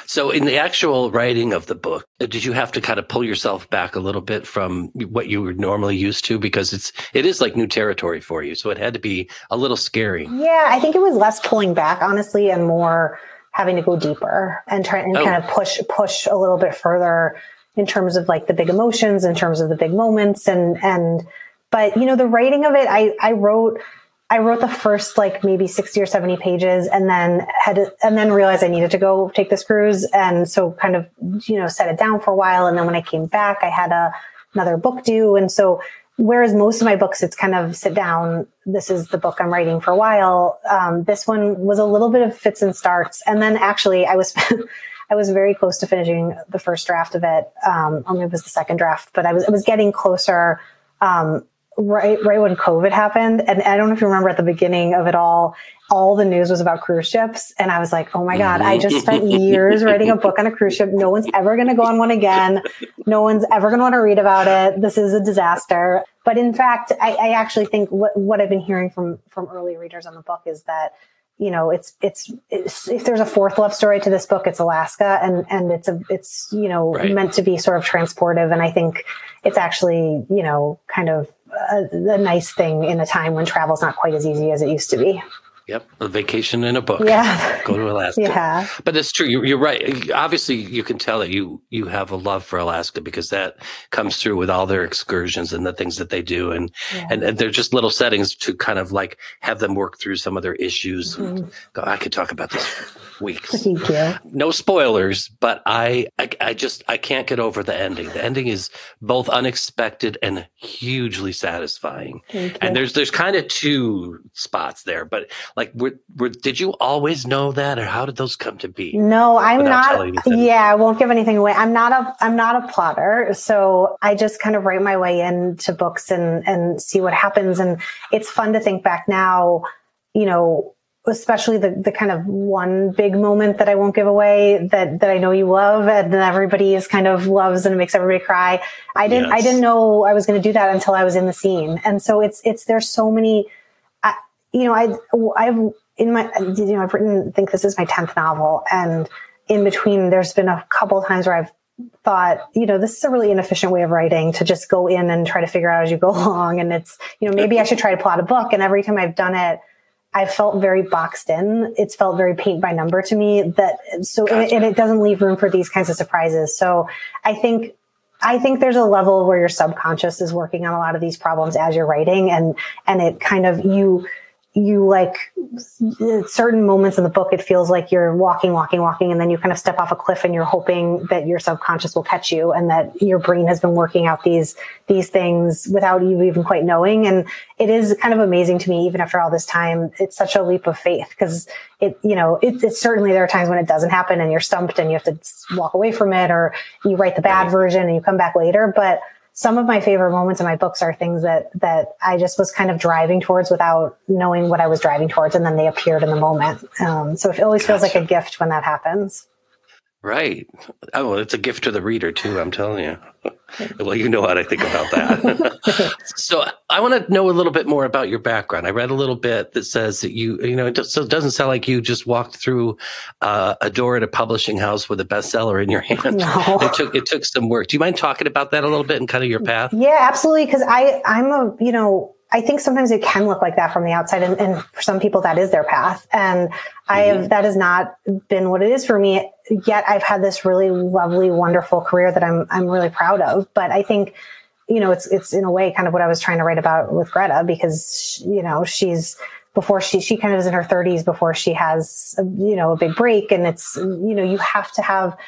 So, in the actual writing of the book, did you have to kind of pull yourself back a little bit from what you were normally used to because it's it is like new territory for you, so it had to be a little scary.
Yeah, I think it was less pulling back, honestly, and more having to go deeper and try and oh. kind of push push a little bit further in terms of like the big emotions, in terms of the big moments, and and but you know the writing of it, I I wrote I wrote the first like maybe 60 or 70 pages and then had to, and then realized I needed to go take this cruise. And so kind of, you know, set it down for a while. And then when I came back, I had a, another book due. And so, whereas most of my books, it's kind of sit down. This is the book I'm writing for a while. Um, this one was a little bit of fits and starts. And then actually I was, I was very close to finishing the first draft of it. Um, maybe it was the second draft, but I was, I was getting closer. Um, right right when COVID happened. And I don't know if you remember at the beginning of it all, all the news was about cruise ships. And I was like, oh my God, I just spent mm-hmm. years writing a book on a cruise ship. No one's ever going to go on one again. No one's ever going to want to read about it. This is a disaster. But in fact, I, I actually think what, what I've been hearing from, from early readers on the book is that you know, it's, it's, it's, if there's a fourth love story to this book, it's Alaska and, and it's a, it's, you know, right. meant to be sort of transportive. And I think it's actually, you know, kind of a, a nice thing in a time when travel's not quite as easy as it used to be.
Yep, a vacation in a book.
Yeah,
go to Alaska.
Yeah,
but it's true. You're, you're, right. Obviously, you can tell that you you have a love for Alaska because that comes through with all their excursions and the things that they do, and yeah. and, and they're just little settings to kind of like have them work through some of their issues. Mm-hmm. I could talk about this for weeks.
Thank you.
No spoilers, but I, I, I just I can't get over the ending. The ending is both unexpected and hugely satisfying. And there's there's kind of two spots there, but like, were, were, did you always know that, or how did those come to be?
No, I'm not. Yeah, I won't give anything away. I'm not a I'm not a plotter, so I just kind of write my way into books and and see what happens. And it's fun to think back now. You know, especially the, the kind of one big moment that I won't give away that, that I know you love and everybody is kind of loves and makes everybody cry. I didn't, yes. I didn't know I was going to do that until I was in the scene. And so it's, it's, there's so many, you know, I, I've in my, you know, I've written, I think this is my 10th novel and in between there's been a couple times where I've thought, you know, this is a really inefficient way of writing to just go in and try to figure out as you go along. And it's, you know, maybe I should try to plot a book. And every time I've done it, I felt very boxed in. It's felt very paint by number to me that so, gotcha. and it doesn't leave room for these kinds of surprises. So I think, I think there's a level where your subconscious is working on a lot of these problems as you're writing and, and it kind of, you, you like certain moments in the book, it feels like you're walking, walking, walking, and then you kind of step off a cliff and you're hoping that your subconscious will catch you and that your brain has been working out these, these things without you even quite knowing. And it is kind of amazing to me, even after all this time, it's such a leap of faith because it, you know, it, it's certainly there are times when it doesn't happen and you're stumped and you have to walk away from it or you write the bad version and you come back later. But some of my favorite moments in my books are things that that I just was kind of driving towards without knowing what I was driving towards, and then they appeared in the moment. Um, so it always feels like a gift when that happens.
Right. Oh, it's a gift to the reader too. I'm telling you. well, you know what I think about that. so I want to know a little bit more about your background. I read a little bit that says that you, you know, it, so it doesn't sound like you just walked through uh, a door at a publishing house with a bestseller in your hand. No. It took it took some work. Do you mind talking about that a little bit and kind of your path?
Yeah, absolutely. Because I I'm a you know I think sometimes it can look like that from the outside. And, and for some people, that is their path. And I have, mm-hmm. that has not been what it is for me. Yet I've had this really lovely, wonderful career that I'm, I'm really proud of. But I think, you know, it's, it's in a way kind of what I was trying to write about with Greta because, you know, she's, before she, she kind of is in her thirties before she has, a, you know, a big break. And it's, you know, you have to have,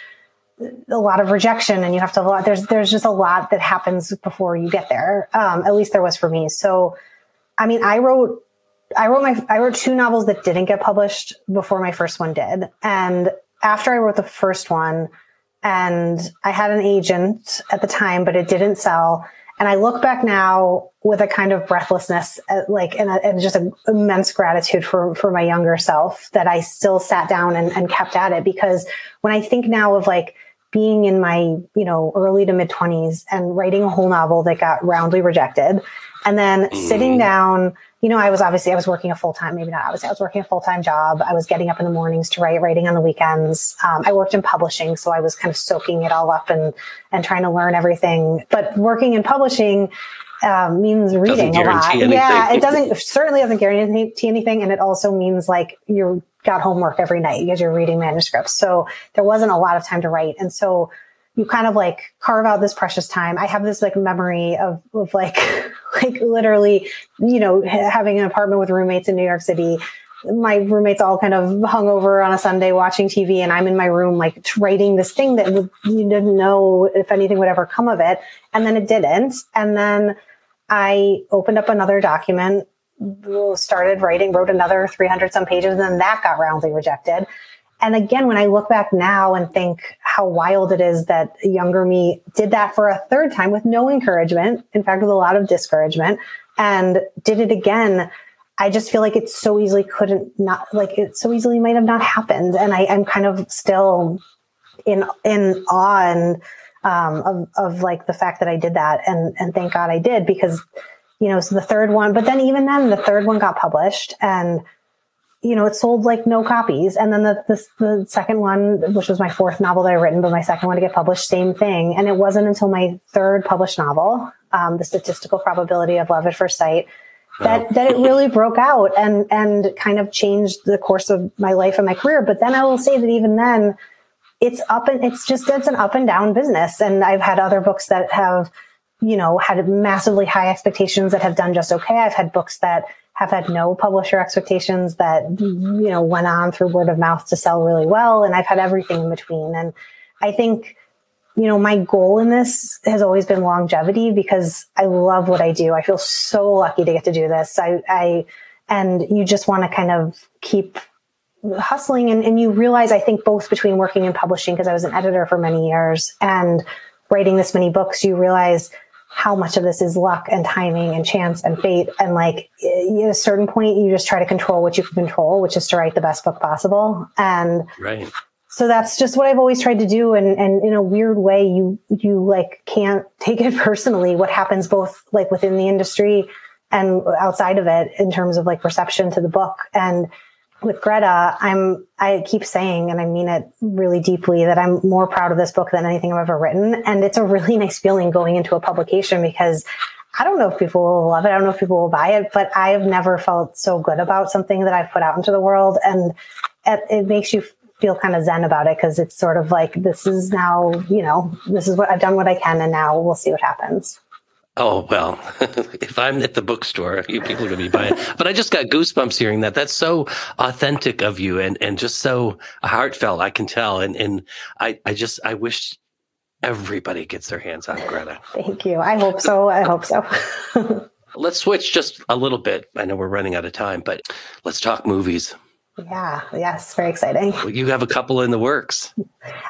a lot of rejection and you have to have a lot there's there's just a lot that happens before you get there um, at least there was for me so i mean i wrote i wrote my i wrote two novels that didn't get published before my first one did and after i wrote the first one and i had an agent at the time but it didn't sell and i look back now with a kind of breathlessness uh, like and, a, and just an immense gratitude for for my younger self that i still sat down and, and kept at it because when i think now of like being in my, you know, early to mid 20s and writing a whole novel that got roundly rejected. And then mm. sitting down, you know, I was obviously, I was working a full time, maybe not obviously, I was working a full time job. I was getting up in the mornings to write, writing on the weekends. Um, I worked in publishing, so I was kind of soaking it all up and, and trying to learn everything. But working in publishing, um, means reading a lot. Anything. Yeah, it doesn't certainly doesn't guarantee anything, and it also means like you're got homework every night because you're reading manuscripts. So there wasn't a lot of time to write. And so you kind of like carve out this precious time. I have this like memory of, of like, like literally, you know, having an apartment with roommates in New York City. My roommates all kind of hung over on a Sunday watching TV and I'm in my room, like writing this thing that would, you didn't know if anything would ever come of it. And then it didn't. And then I opened up another document started writing, wrote another 300 some pages, and then that got roundly rejected. And again, when I look back now and think how wild it is that younger me did that for a third time with no encouragement, in fact, with a lot of discouragement, and did it again, I just feel like it so easily couldn't not, like it so easily might have not happened. And I, am kind of still in, in awe and, um, of, of like the fact that I did that. And, and thank God I did because you know, so the third one, but then even then the third one got published and, you know, it sold like no copies. And then the, the, the second one, which was my fourth novel that I written, but my second one to get published, same thing. And it wasn't until my third published novel, um, The Statistical Probability of Love at First Sight, that, that it really broke out and, and kind of changed the course of my life and my career. But then I will say that even then, it's up and it's just, it's an up and down business. And I've had other books that have, you know, had massively high expectations that have done just okay. I've had books that have had no publisher expectations that, you know, went on through word of mouth to sell really well. And I've had everything in between. And I think, you know, my goal in this has always been longevity because I love what I do. I feel so lucky to get to do this. I, I, and you just want to kind of keep hustling and, and you realize, I think both between working and publishing, because I was an editor for many years and writing this many books, you realize how much of this is luck and timing and chance and fate. And like at a certain point, you just try to control what you can control, which is to write the best book possible. And
right.
so that's just what I've always tried to do. And, and in a weird way, you, you like can't take it personally what happens both like within the industry and outside of it in terms of like reception to the book. And with Greta, I'm, I keep saying, and I mean it really deeply, that I'm more proud of this book than anything I've ever written. And it's a really nice feeling going into a publication because I don't know if people will love it. I don't know if people will buy it, but I have never felt so good about something that I've put out into the world. And it, it makes you feel kind of zen about it because it's sort of like, this is now, you know, this is what I've done what I can and now we'll see what happens.
Oh well, if I'm at the bookstore, you people are going to be buying. But I just got goosebumps hearing that. That's so authentic of you, and and just so heartfelt. I can tell, and and I I just I wish everybody gets their hands on Greta.
Thank you. I hope so. I hope so.
let's switch just a little bit. I know we're running out of time, but let's talk movies.
Yeah, yes, very exciting.
You have a couple in the works.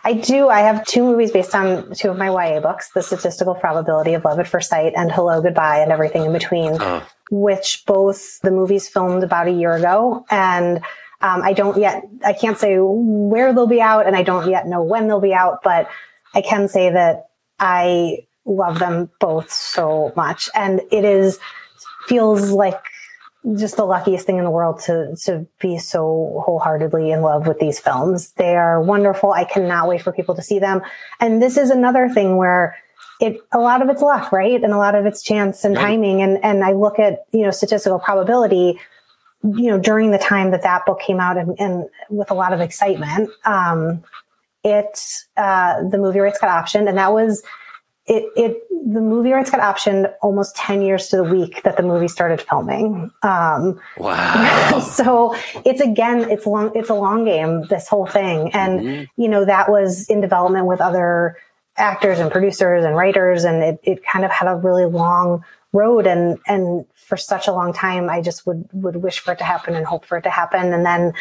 I do. I have two movies based on two of my YA books The Statistical Probability of Love at First Sight and Hello, Goodbye, and Everything in Between, oh. which both the movies filmed about a year ago. And um, I don't yet, I can't say where they'll be out, and I don't yet know when they'll be out, but I can say that I love them both so much. And it is, feels like just the luckiest thing in the world to to be so wholeheartedly in love with these films. They are wonderful. I cannot wait for people to see them. And this is another thing where it a lot of it's luck, right? And a lot of it's chance and timing. And and I look at you know statistical probability. You know, during the time that that book came out, and, and with a lot of excitement, um, it uh, the movie rights got optioned, and that was it, it the movie rights got optioned almost 10 years to the week that the movie started filming. Um,
wow.
so it's again it's long it's a long game this whole thing. And mm-hmm. you know that was in development with other actors and producers and writers and it, it kind of had a really long road. And and for such a long time i just would would wish for it to happen and hope for it to happen. And then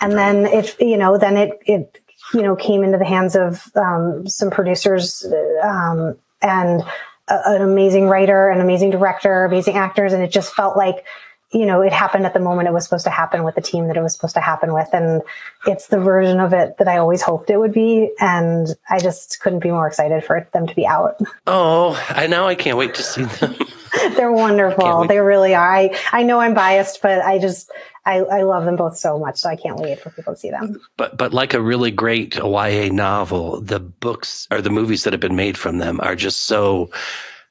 and then it you know then it it you know came into the hands of um, some producers um, and a, an amazing writer, an amazing director, amazing actors. And it just felt like, you know, it happened at the moment it was supposed to happen with the team that it was supposed to happen with. And it's the version of it that I always hoped it would be. And I just couldn't be more excited for them to be out.
Oh, I know. I can't wait to see them.
They're wonderful. They really are. I, I know I'm biased, but I just, I, I love them both so much. So I can't wait for people to see them.
But, but like a really great YA novel, the books or the movies that have been made from them are just so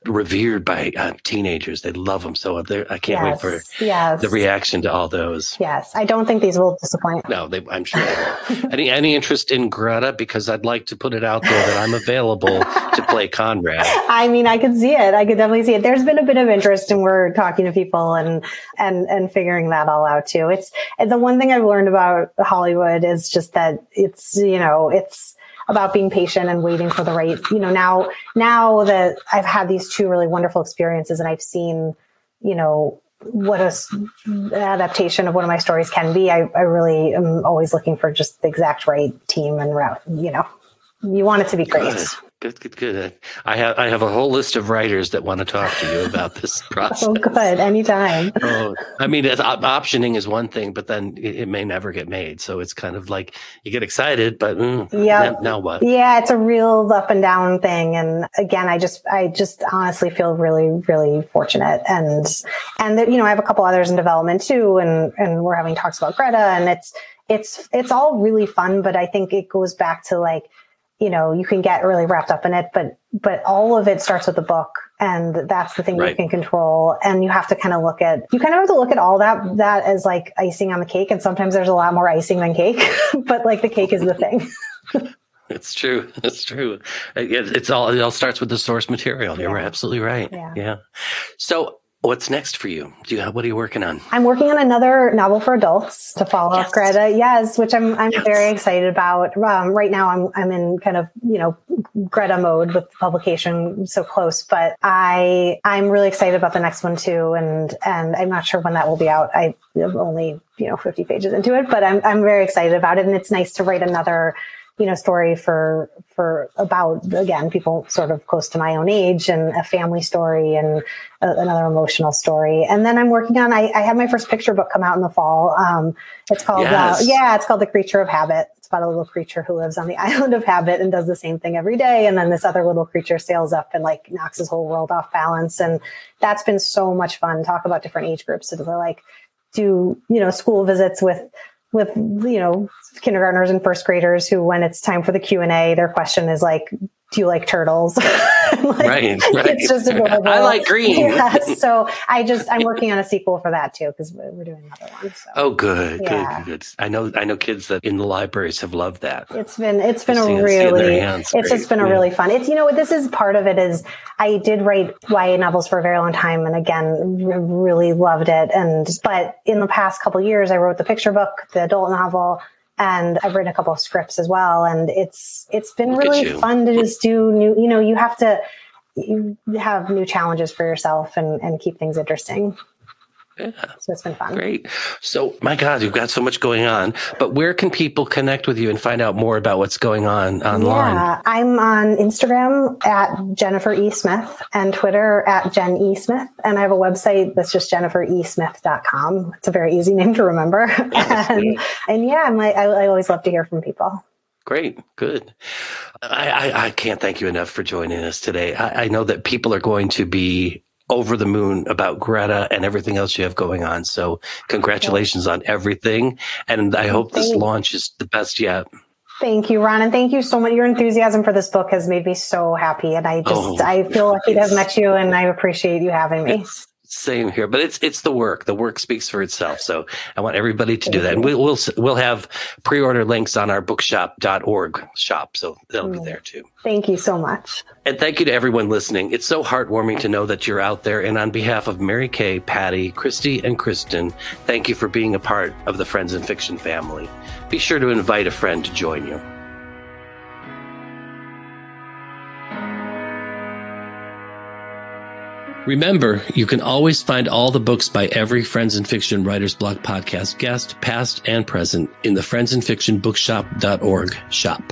revered by uh, teenagers. They love them so. I can't yes, wait for yes. the reaction to all those.
Yes, I don't think these will disappoint.
No, they, I'm sure. any any interest in Greta? Because I'd like to put it out there that I'm available to play Conrad.
I mean, I could see it. I could definitely see it. There's been a bit of interest, and we're talking to people and and and figuring that all out too. It's the one thing I've learned about Hollywood is just that it's you know it's about being patient and waiting for the right, you know, now, now that I've had these two really wonderful experiences and I've seen, you know, what a adaptation of one of my stories can be. I, I really am always looking for just the exact right team and route, you know, you want it to be great.
Good, good, good. I have I have a whole list of writers that want to talk to you about this process.
oh, good. Anytime.
oh, I mean, optioning is one thing, but then it, it, may never get made. So it's kind of like you get excited, but mm, yeah, now, now, what?
Yeah, it's a real up and down thing. And again, I just I just honestly feel really, really fortunate, and and that you know I have a couple others in development too, and and we're having talks about Greta, and it's it's it's all really fun. But I think it goes back to like you know, you can get really wrapped up in it, but, but all of it starts with the book and that's the thing right. you can control. And you have to kind of look at, you kind of have to look at all that, that as like icing on the cake. And sometimes there's a lot more icing than cake, but like the cake is the thing.
It's true. It's true. it's all, it all starts with the source material. You're absolutely right. Yeah. yeah. So What's next for you? Do you have, what are you working on?
I'm working on another novel for adults to follow yes. up Greta. Yes, which I'm I'm yes. very excited about. Um, right now, I'm I'm in kind of you know Greta mode with the publication so close, but I I'm really excited about the next one too, and and I'm not sure when that will be out. I am only you know 50 pages into it, but I'm I'm very excited about it, and it's nice to write another you know, story for, for about, again, people sort of close to my own age and a family story and a, another emotional story. And then I'm working on, I, I had my first picture book come out in the fall. Um, it's called, uh, yes. uh, yeah, it's called The Creature of Habit. It's about a little creature who lives on the island of habit and does the same thing every day. And then this other little creature sails up and like knocks his whole world off balance. And that's been so much fun. Talk about different age groups. So we're like, do, you know, school visits with, with you know kindergartners and first graders who when it's time for the q&a their question is like do you like turtles? like,
right, right.
It's just adorable.
I like green.
yeah, so I just I'm working on a sequel for that too because we're doing another one. So.
Oh, good,
Yeah.
good, good. I know, I know kids that in the libraries have loved that.
It's been it's been
Just
a
seeing it- seeing
really it's
great.
just been a
Yeah.
really fun. It's you know this is part of it is I did write YA novels for a very long time and again r- really loved it and but in the past couple years I wrote the picture book, the adult novel and I've written a couple of scripts as well and it's it's been
Look
really fun to just do new you know you have to you have new challenges for yourself and and keep things interesting.
Yeah.
So it's been fun.
Great. So, my God, you've got so much going on. But where can people connect with you and find out more about what's going on online?
Yeah, I'm on Instagram at Jennifer E. Smith and Twitter at Jen E. Smith. And I have a website that's just jenniferesmith.com. It's a very easy name to remember. and, and yeah, I'm like, I, I always love to hear from people.
Great, good. I, I, I can't thank you enough for joining us today. I, I know that people are going to be over the moon about Greta and everything else you have going on. So, congratulations on everything. And I hope this launch is the best yet.
Thank you, Ron. And thank you so much. Your enthusiasm for this book has made me so happy. And I just,
Oh,
I feel lucky to have met you and I appreciate you having me.
Same here, but it's it's the work. The work speaks for itself. So I want everybody to do that. And we'll we'll we'll have pre-order links on our bookshop.org shop, so that'll be
Mm.
there too.
Thank you so much.
And thank you to everyone listening. It's so heartwarming to know that you're out there. And on behalf of Mary Kay, Patti, Kristy, and Kristin, thank you for being a part of the Friends in Fiction family. Be sure to invite a friend to join you. Remember, you can always find all the books by every Friends in Fiction Writers Block podcast guest, past and present, in the Friends in Fiction Bookshop.org shop.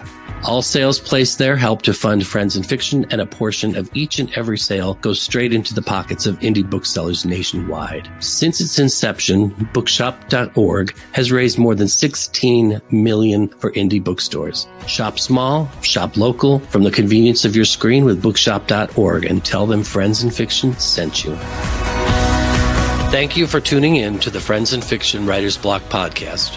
All sales placed there help to fund Friends in Fiction, and a portion of each and every sale goes straight into the pockets of indie booksellers nationwide. Since its inception, Bookshop.org has raised more than 16 million for indie bookstores. Shop small, shop local, from the convenience of your screen with Bookshop.org, and tell them Friends in Fiction sent you. Thank you for tuning in to the Friends in Fiction Writers Block podcast.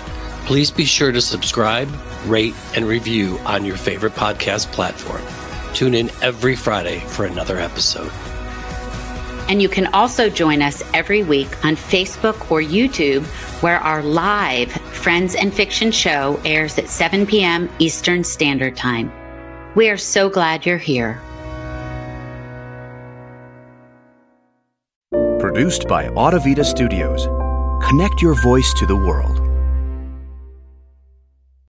Please be sure to subscribe, rate, and review on your favorite podcast platform. Tune in every Friday for another episode.
And you can also join us every week on Facebook or YouTube, where our live Friends and Fiction show airs at 7 p.m. Eastern Standard Time. We are so glad you're here.
Produced by Audavita Studios. Connect your voice to the world.